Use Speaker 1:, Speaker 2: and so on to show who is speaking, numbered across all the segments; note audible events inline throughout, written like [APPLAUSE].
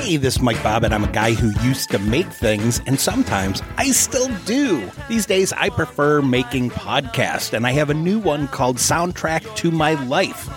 Speaker 1: Hey, this is Mike Bobbitt. I'm a guy who used to make things, and sometimes I still do. These days, I prefer making podcasts, and I have a new one called Soundtrack to My Life.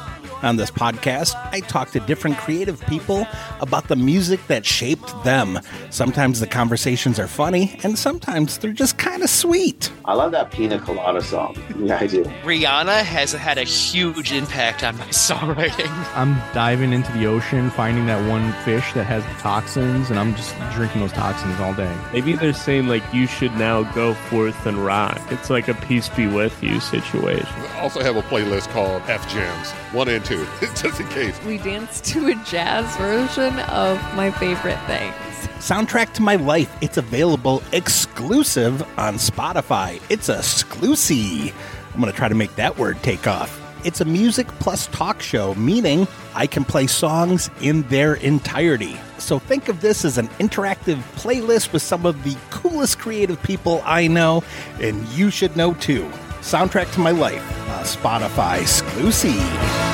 Speaker 1: On this podcast, I talk to different creative people about the music that shaped them. Sometimes the conversations are funny, and sometimes they're just kind of sweet.
Speaker 2: I love that Pina Colada song. Yeah, I do.
Speaker 3: Rihanna has had a huge impact on my [LAUGHS] songwriting.
Speaker 4: I'm diving into the ocean, finding that one fish that has the toxins, and I'm just drinking those toxins all day.
Speaker 5: Maybe they're saying like you should now go forth and rock. It's like a peace be with you situation.
Speaker 6: I also have a playlist called F Jams, one and two, [LAUGHS] just in case.
Speaker 7: We danced to a jazz version of my favorite things.
Speaker 1: Soundtrack to My Life. It's available exclusive on Spotify. It's a exclusive. I'm going to try to make that word take off. It's a music plus talk show, meaning I can play songs in their entirety. So think of this as an interactive playlist with some of the coolest creative people I know, and you should know too. Soundtrack to My Life, a Spotify exclusive.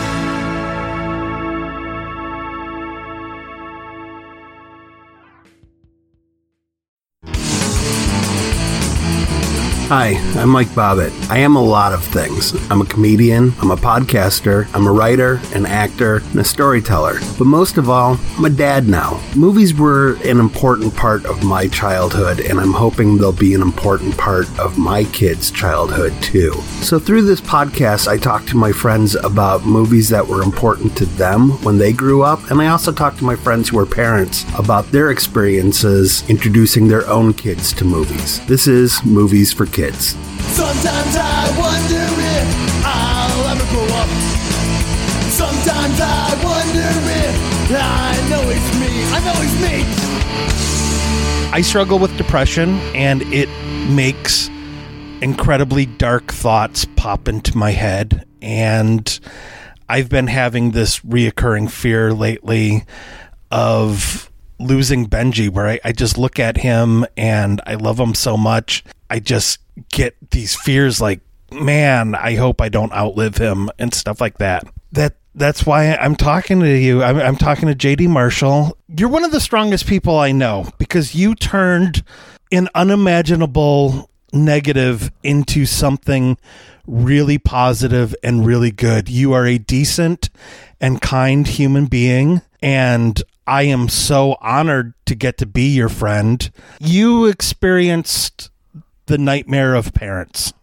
Speaker 8: Hi, I'm Mike Bobbitt. I am a lot of things. I'm a comedian, I'm a podcaster, I'm a writer, an actor, and a storyteller. But most of all, I'm a dad now. Movies were an important part of my childhood, and I'm hoping they'll be an important part of my kids' childhood too. So through this podcast, I talk to my friends about movies that were important to them when they grew up, and I also talk to my friends who are parents about their experiences introducing their own kids to movies. This is Movies for Kids.
Speaker 9: Sometimes I wonder if I'll ever grow up. Sometimes I wonder if I know it's me. I know it's me.
Speaker 1: I struggle with depression, and it makes incredibly dark thoughts pop into my head. And I've been having this reoccurring fear lately of losing Benji, where I, I just look at him and I love him so much. I just get these fears like, man, I hope I don't outlive him and stuff like that. That that's why I'm talking to you. I'm, I'm talking to JD Marshall. You're one of the strongest people I know because you turned an unimaginable negative into something really positive and really good. You are a decent and kind human being, and I am so honored to get to be your friend. You experienced the nightmare of parents.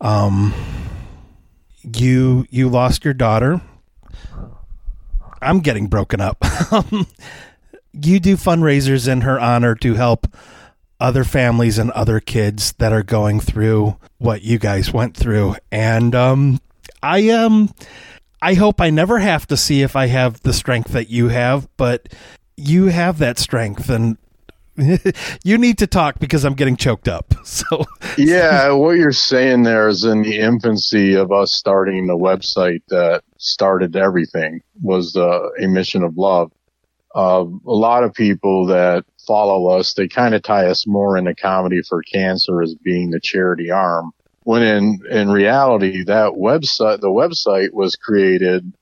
Speaker 1: Um, you you lost your daughter. I'm getting broken up. [LAUGHS] you do fundraisers in her honor to help other families and other kids that are going through what you guys went through, and um, I um, I hope I never have to see if I have the strength that you have, but you have that strength, and [LAUGHS] you need to talk because I'm getting choked up. [LAUGHS] So
Speaker 10: yeah, what you're saying there is in the infancy of us starting the website that started everything was uh, a mission of love. Uh, a lot of people that follow us, they kind of tie us more into comedy for cancer as being the charity arm. When in in reality, that website, the website was created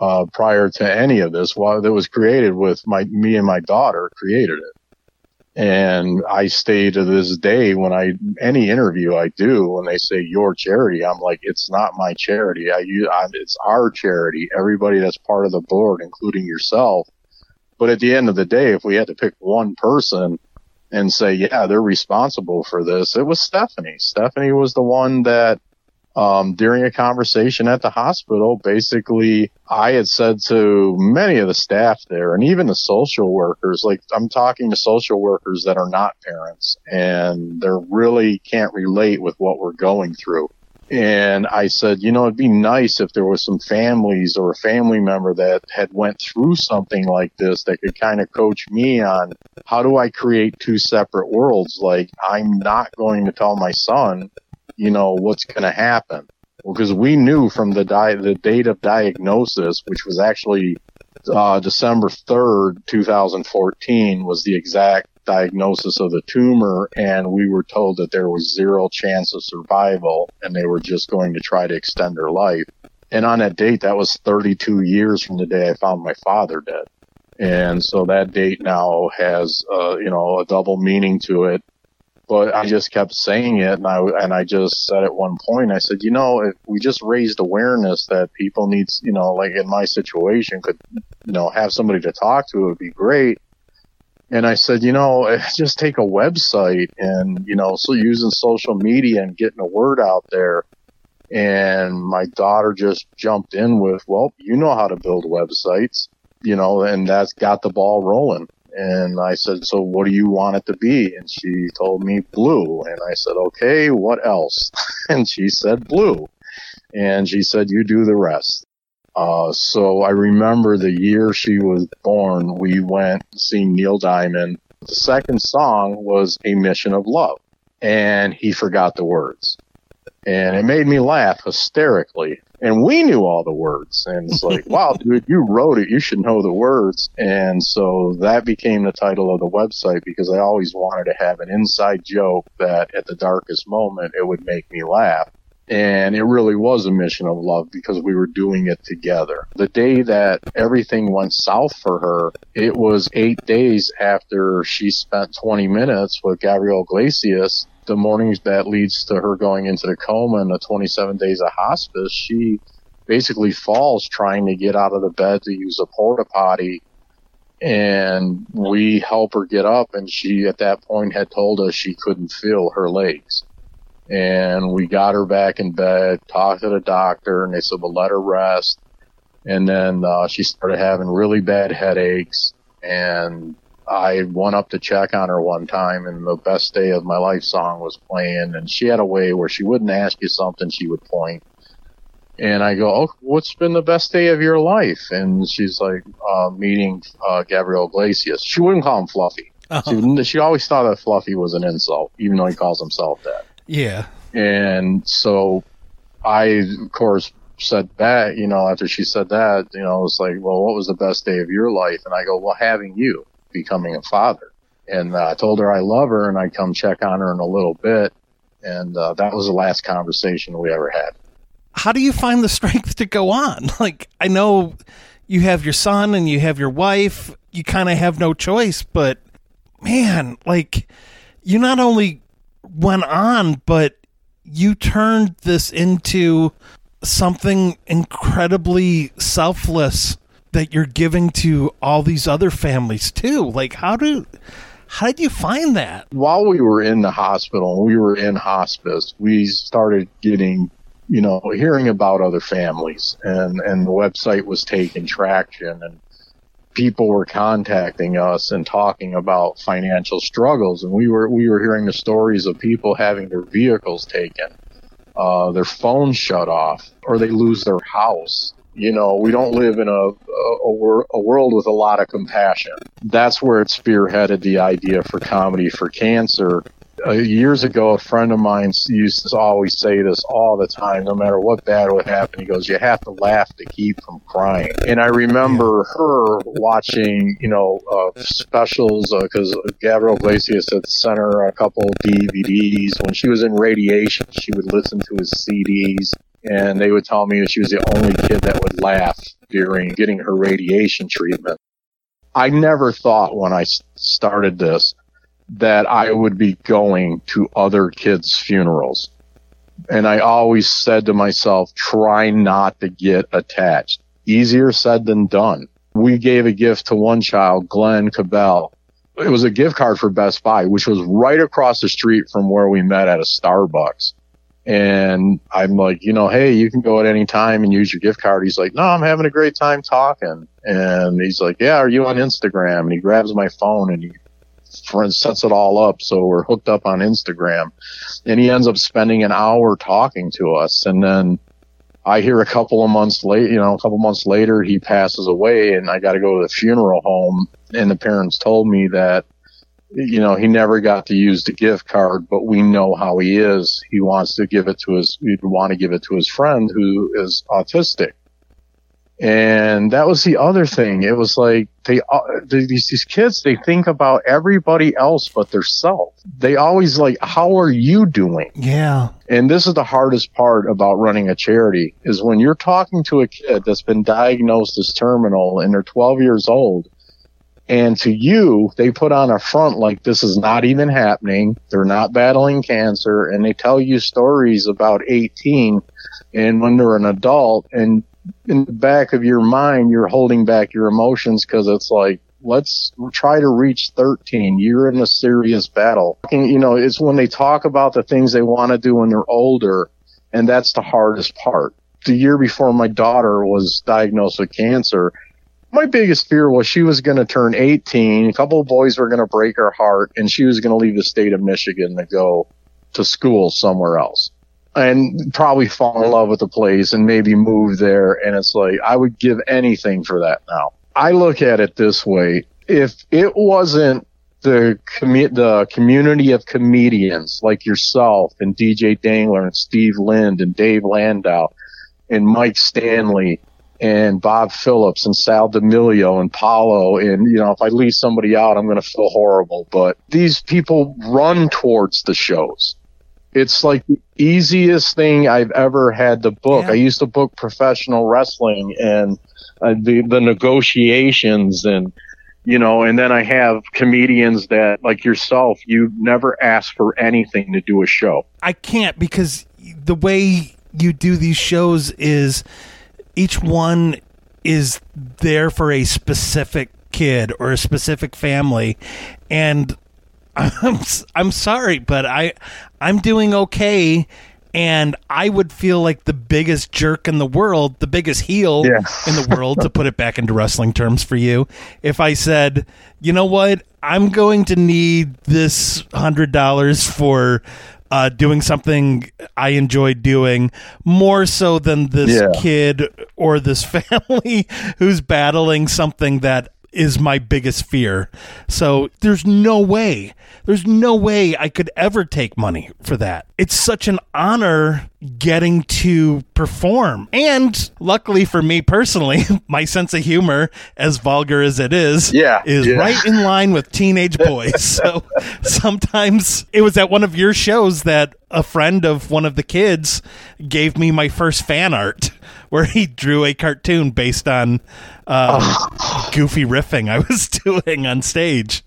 Speaker 10: uh, prior to any of this. Well, it was created with my me and my daughter created it. And I stay to this day when I, any interview I do, when they say your charity, I'm like, it's not my charity. I, I, it's our charity. Everybody that's part of the board, including yourself. But at the end of the day, if we had to pick one person and say, yeah, they're responsible for this, it was Stephanie. Stephanie was the one that um, during a conversation at the hospital, basically, I had said to many of the staff there and even the social workers, like I'm talking to social workers that are not parents and they're really can't relate with what we're going through. And I said, you know, it'd be nice if there was some families or a family member that had went through something like this that could kind of coach me on how do I create two separate worlds? Like I'm not going to tell my son you know, what's going to happen. Because we knew from the di- the date of diagnosis, which was actually uh, December 3rd, 2014, was the exact diagnosis of the tumor, and we were told that there was zero chance of survival, and they were just going to try to extend her life. And on that date, that was 32 years from the day I found my father dead. And so that date now has, uh, you know, a double meaning to it. But I just kept saying it, and I and I just said at one point, I said, you know, if we just raised awareness that people need, you know, like in my situation, could, you know, have somebody to talk to, it would be great. And I said, you know, eh, just take a website and, you know, so using social media and getting a word out there. And my daughter just jumped in with, well, you know how to build websites, you know, and that's got the ball rolling. And I said, so what do you want it to be? And she told me blue. And I said, okay, what else? [LAUGHS] and she said blue. And she said, you do the rest. Uh, so I remember the year she was born, we went to see Neil Diamond. The second song was A Mission of Love. And he forgot the words and it made me laugh hysterically. And we knew all the words, and it's like, [LAUGHS] wow, dude, you wrote it. You should know the words. And so that became the title of the website because I always wanted to have an inside joke that at the darkest moment it would make me laugh. And it really was a mission of love because we were doing it together. The day that everything went south for her, it was eight days after she spent 20 minutes with Gabriel Iglesias the mornings that leads to her going into the coma and the 27 days of hospice, she basically falls trying to get out of the bed to use a porta potty. And we help her get up, and she at that point had told us she couldn't feel her legs. And we got her back in bed, talked to the doctor, and they said, well, let her rest. And then uh, she started having really bad headaches, and I went up to check on her one time and the best day of my life song was playing and she had a way where she wouldn't ask you something, she would point. And I go, oh, what's been the best day of your life? And she's like, uh, meeting, uh, Gabriel Iglesias. She wouldn't call him Fluffy.
Speaker 1: Uh-huh.
Speaker 10: She, she always thought that Fluffy was an insult, even though he calls himself that.
Speaker 1: Yeah.
Speaker 10: And so I, of course, said that, you know, after she said that, you know, it's like, well, what was the best day of your life? And I go, well, having you becoming a father. And uh, I told her I love her and I'd come check on her in a little bit. And uh, that was the last conversation we ever had.
Speaker 1: How do you find the strength to go on? [LAUGHS] Like, I know you have your son and you have your wife. You kind of have no choice, but man, like, you not only went on, but you turned this into something incredibly selfless that you're giving to all these other families too. Like how do how did you find that?
Speaker 10: While we were in the hospital, we were in hospice, we started getting you know, hearing about other families and, and the website was taking traction and people were contacting us and talking about financial struggles and we were, we were hearing the stories of people having their vehicles taken, uh, their phones shut off or they lose their house. You know, we don't live in a, a, a world with a lot of compassion. That's where it spearheaded the idea for comedy for cancer. Uh, years ago, a friend of mine used to always say this all the time, no matter what bad would happen. He goes, "You have to laugh to keep from crying." And I remember her watching, you know, uh, specials because uh, Gabriel Iglesias had sent her a couple DVDs. When she was in radiation, she would listen to his CDs and they would tell me that she was the only kid that would laugh during getting her radiation treatment. I never thought when I started this that I would be going to other kids' funerals. And I always said to myself, try not to get attached. Easier said than done. We gave a gift to one child, Glenn Cabell. It was a gift card for Best Buy, which was right across the street from where we met at a Starbucks. And I'm like, you know, hey, you can go at any time and use your gift card. He's like, no, I'm having a great time talking. And he's like, yeah, are you on Instagram? And he grabs my phone and he sets it all up. So we're hooked up on Instagram and he ends up spending an hour talking to us. And then I hear a couple of months late, you know, a couple months later, he passes away and I got to go to the funeral home. And the parents told me that you know, he never got to use the gift card, but we know how he is. He wants to give it to his, he'd want to give it to his friend who is autistic. And that was the other thing. It was like they, uh, these, these kids, they think about everybody else but their self. They always like, how are you doing?
Speaker 1: Yeah.
Speaker 10: And this is the hardest part about running a charity is when you're talking to a kid that's been diagnosed as terminal and they're 12 years old And to you, they put on a front like this is not even happening. They're not battling cancer. And they tell you stories about 18 and when they're an adult. And in the back of your mind, you're holding back your emotions because it's like, let's try to reach 13. You're in a serious battle. And, you know, it's when they talk about the things they want to do when they're older. And that's the hardest part. The year before my daughter was diagnosed with cancer, my biggest fear was she was going to turn 18. A couple of boys were going to break her heart and she was going to leave the state of Michigan to go to school somewhere else and probably fall in love with the place and maybe move there. And it's like, I would give anything for that now. I look at it this way. If it wasn't the the community of comedians like yourself and DJ Dangler and Steve Lind and Dave Landau and Mike Stanley and Bob Phillips and Sal D'Amelio and Paulo. And, you know, if I leave somebody out, I'm going to feel horrible. But these people run towards the shows. It's like the easiest thing I've ever had to book.
Speaker 1: Yeah.
Speaker 10: I used to book professional wrestling and uh, the, the negotiations and, you know, and then I have comedians that, like yourself, you never ask for anything to do a show.
Speaker 1: I can't because the way you do these shows is each one is there for a specific kid or a specific family and I'm I'm sorry but I I'm doing okay and I would feel like the biggest jerk in the world, the biggest heel
Speaker 10: Yeah.
Speaker 1: in the world to put it back into wrestling terms for you if I said, "You know what? I'm going to need this $100 for uh, doing something I enjoy doing more so than this
Speaker 10: Yeah.
Speaker 1: kid or this [LAUGHS] family who's battling something that is my biggest fear. So there's no way, there's no way I could ever take money for that. It's such an honor getting to perform. And luckily for me personally, [LAUGHS] my sense of humor, as vulgar as it is,
Speaker 10: Yeah,
Speaker 1: is
Speaker 10: yeah.
Speaker 1: right in line with teenage boys. [LAUGHS] so sometimes it was at one of your shows that a friend of one of the kids gave me my first fan art [LAUGHS] where he drew a cartoon based on um, goofy riffing I was [LAUGHS] doing on stage.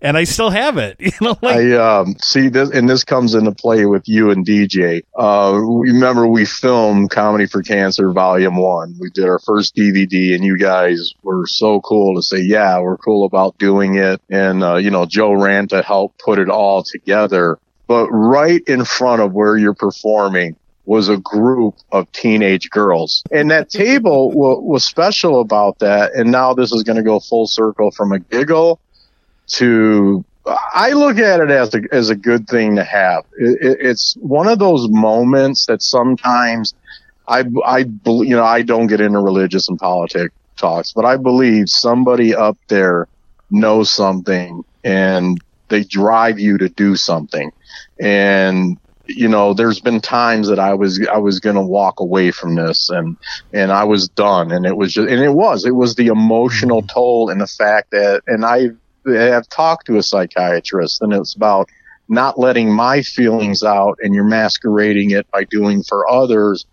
Speaker 1: And I still have it. [LAUGHS] You know, like
Speaker 10: I um, see this, and this comes into play with you and DJ. Uh, remember, we filmed Comedy for Cancer Volume One. We did our first DVD, and you guys were so cool to say, "Yeah, we're cool about doing it." And uh, you know, Joe Ranta helped put it all together. But right in front of where you're performing was a group of teenage girls, and that [LAUGHS] table wa was special about that. And now this is going to go full circle from a giggle to I look at it as a, as a good thing to have. It, it, it's one of those moments that sometimes I, I, you know, I don't get into religious and politic talks, but I believe somebody up there knows something and they drive you to do something. And, you know, there's been times that I was, I was going to walk away from this and, and I was done. And it was just, and it was, it was the emotional mm-hmm. toll and the fact that, and I, have talked to a psychiatrist and it's about not letting my feelings out and you're masquerading it by doing for others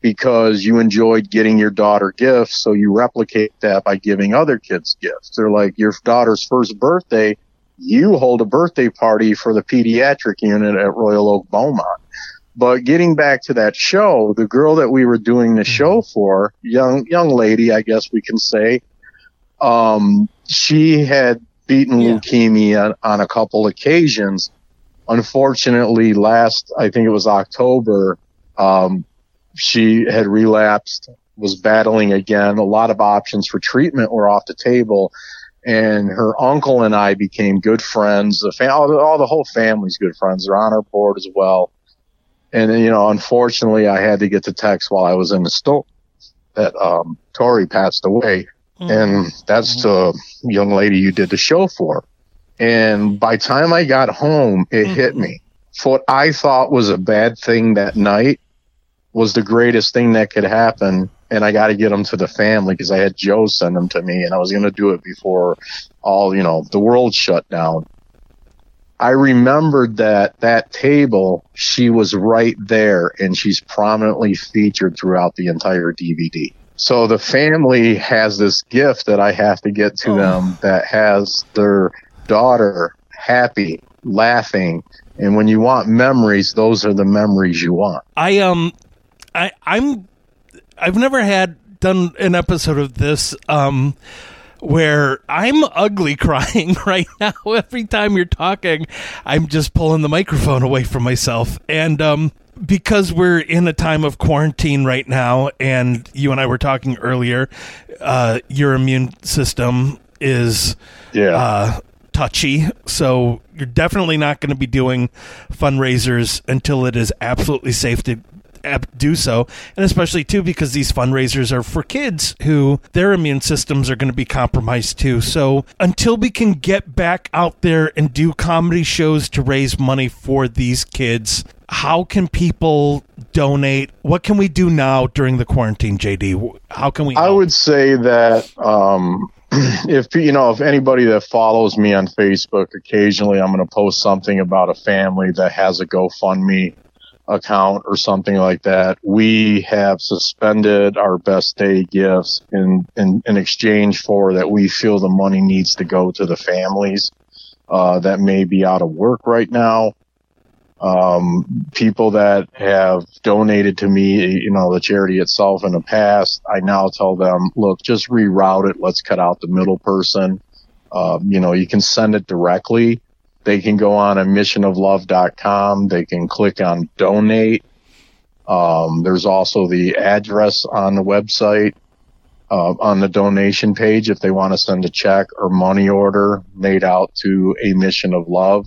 Speaker 10: because you enjoyed getting your daughter gifts. So you replicate that by giving other kids gifts. They're like your daughter's first birthday. You hold a birthday party for the pediatric unit at Royal Oak Beaumont. But getting back to that show, the girl that we were doing the show for, young, young lady, I guess we can say, um, she had beaten leukemia on, on a couple occasions. Unfortunately, last, I think it was October, um, she had relapsed, was battling again. A lot of options for treatment were off the table. And her uncle and I became good friends. The fam- all, the, all the whole family's good friends. They're on our board as well. And you know, unfortunately, I had to get the text while I was in the store that um, Tori passed away, mm-hmm. and that's mm-hmm. the young lady you did the show for. And by time I got home, it mm-hmm. hit me. What I thought was a bad thing that night was the greatest thing that could happen. And I got to get them to the family because I had Joe send them to me, and I was going to do it before all you know the world shut down. I remembered that that table, she was right there and she's prominently featured throughout the entire DVD. So the family has this gift that I have to get to them that has their daughter happy, laughing, and when you want memories, those are the memories you want.
Speaker 1: I um I I'm I've never had done an episode of this um where I'm ugly [LAUGHS] crying right now [LAUGHS] every time you're talking I'm just pulling the microphone away from myself and um because we're in a time of quarantine right now and you and I were talking earlier uh your immune system is
Speaker 10: Yeah.
Speaker 1: uh, touchy. So you're definitely not going to be doing fundraisers until it is absolutely safe to do so. And especially, too, because these fundraisers are for kids who their immune systems are going to be compromised, too. So until we can get back out there and do comedy shows to raise money for these kids, how can people donate? What can we do now during the quarantine, JD? How can we?
Speaker 10: I would say that um, [CLEARS THROAT] if you know if anybody that follows me on Facebook, occasionally I'm going to post something about a family that has a GoFundMe account or something like that. We have suspended our best day gifts in in, in exchange for that. We feel the money needs to go to the families uh, that may be out of work right now um, people that have donated to me, you know, the charity itself in the past, I now tell them, look, just reroute it. Let's cut out the middle person. Um, you know, you can send it directly. They can go on a missionoflove.com. They can click on donate. Um, there's also the address on the website, uh, on the donation page if they want to send a check or money order made out to a mission of love.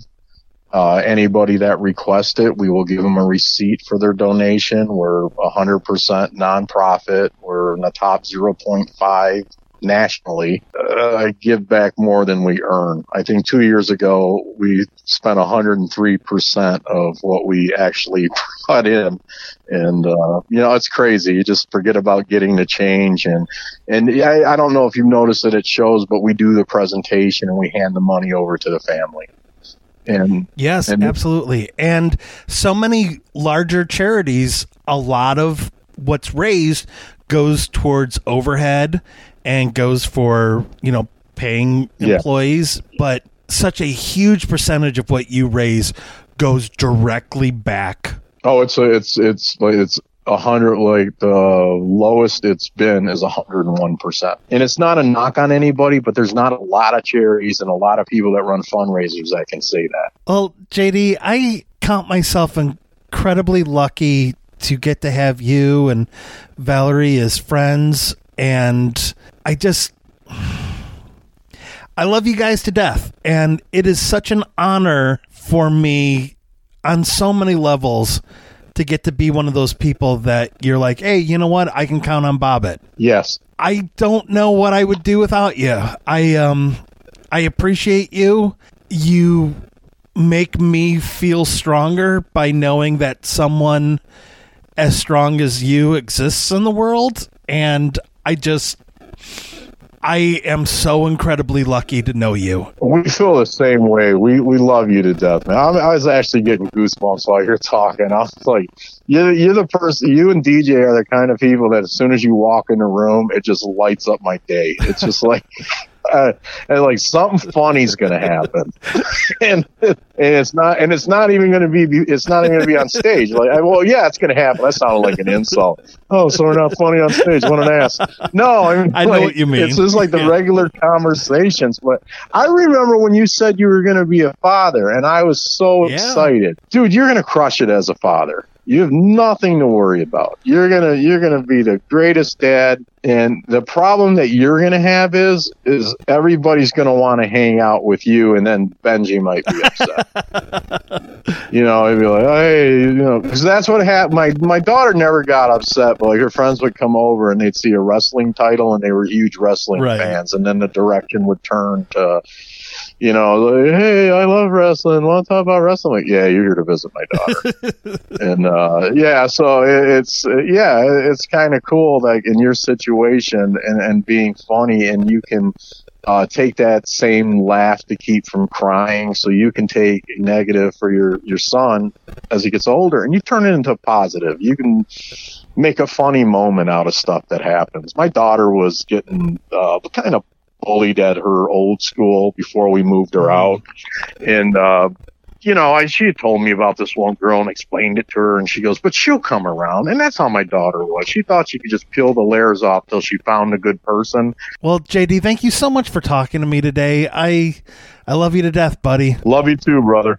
Speaker 10: Uh, anybody that requests it, we will give them a receipt for their donation. We're 100% nonprofit. We're in the top 0.5 nationally. Uh, I give back more than we earn. I think two years ago, we spent 103% of what we actually [LAUGHS] brought in. And, uh, you know, it's crazy. You just forget about getting the change. And, and I, I don't know if you've noticed that it shows, but we do the presentation and we hand the money over to the family. And
Speaker 1: Yes,
Speaker 10: and-
Speaker 1: absolutely. And so many larger charities, a lot of what's raised goes towards overhead and goes for, you know, paying
Speaker 10: Yeah.
Speaker 1: employees, but such a huge percentage of what you raise goes directly back.
Speaker 10: Oh, it's a, it's it's like it's a hundred like the lowest it's been is a hundred and one percent. And it's not a knock on anybody, but there's not a lot of charities and a lot of people that run fundraisers that can say that.
Speaker 1: Well, JD, I count myself incredibly lucky to get to have you and Valerie as friends. And I just, I love you guys to death. And it is such an honor for me on so many levels to get to be one of those people that you're like, hey, you know what? I can count on Bobbitt.
Speaker 10: Yes.
Speaker 1: I don't know what I would do without you. I um I appreciate you. You make me feel stronger by knowing that someone as strong as you exists in the world and I just I am so incredibly lucky to know you.
Speaker 10: We feel the same way. We we love you to death, man. I'm, I was actually getting goosebumps while you're talking. I was like, you're you're the person. You and DJ are the kind of people that as soon as you walk in the room, it just lights up my day. It's just like. Uh, [LAUGHS] and like something funny's gonna happen, [LAUGHS] and and it's not, and it's not even gonna be, it's not even gonna be on stage. Like, I, well, yeah, it's gonna happen. That sounded like an insult. Oh, so we're not funny on stage? What an ass! No, I mean,
Speaker 1: I know
Speaker 10: like,
Speaker 1: what you mean.
Speaker 10: It's just like the
Speaker 1: Yeah.
Speaker 10: regular conversations. But I remember when you said you were gonna be a father, and I was so
Speaker 1: Yeah.
Speaker 10: excited, dude. You're gonna crush it as a father. You have nothing to worry about. You're gonna you're gonna be the greatest dad. And the problem that you're gonna have is is everybody's gonna want to hang out with you, and then Benji might be upset. [LAUGHS] you know, he'd be like, hey, you know, because that's what happened. My my daughter never got upset, but like her friends would come over and they'd see a wrestling title, and they were huge wrestling
Speaker 1: Right.
Speaker 10: fans, and then the direction would turn to you know, like, hey, I love wrestling. Want to talk about wrestling? Like, yeah, you're here to visit my daughter. [LAUGHS] and uh, yeah, so it, it's yeah, it's kind of cool, like in your situation and and being funny, and you can uh, take that same laugh to keep from crying, so you can take negative for your your son as he gets older, and you turn it into positive. You can make a funny moment out of stuff that happens. My daughter was getting uh, kind of bullied at her old school before we moved her out, and uh, you know, I, she had told me about this one girl and explained it to her, and she goes, "But she'll come around." And that's how my daughter was. She thought she could just peel the layers off till she found a good person.
Speaker 1: Well, JD, thank you so much for talking to me today. I I love you to death, buddy.
Speaker 10: Love you too, brother.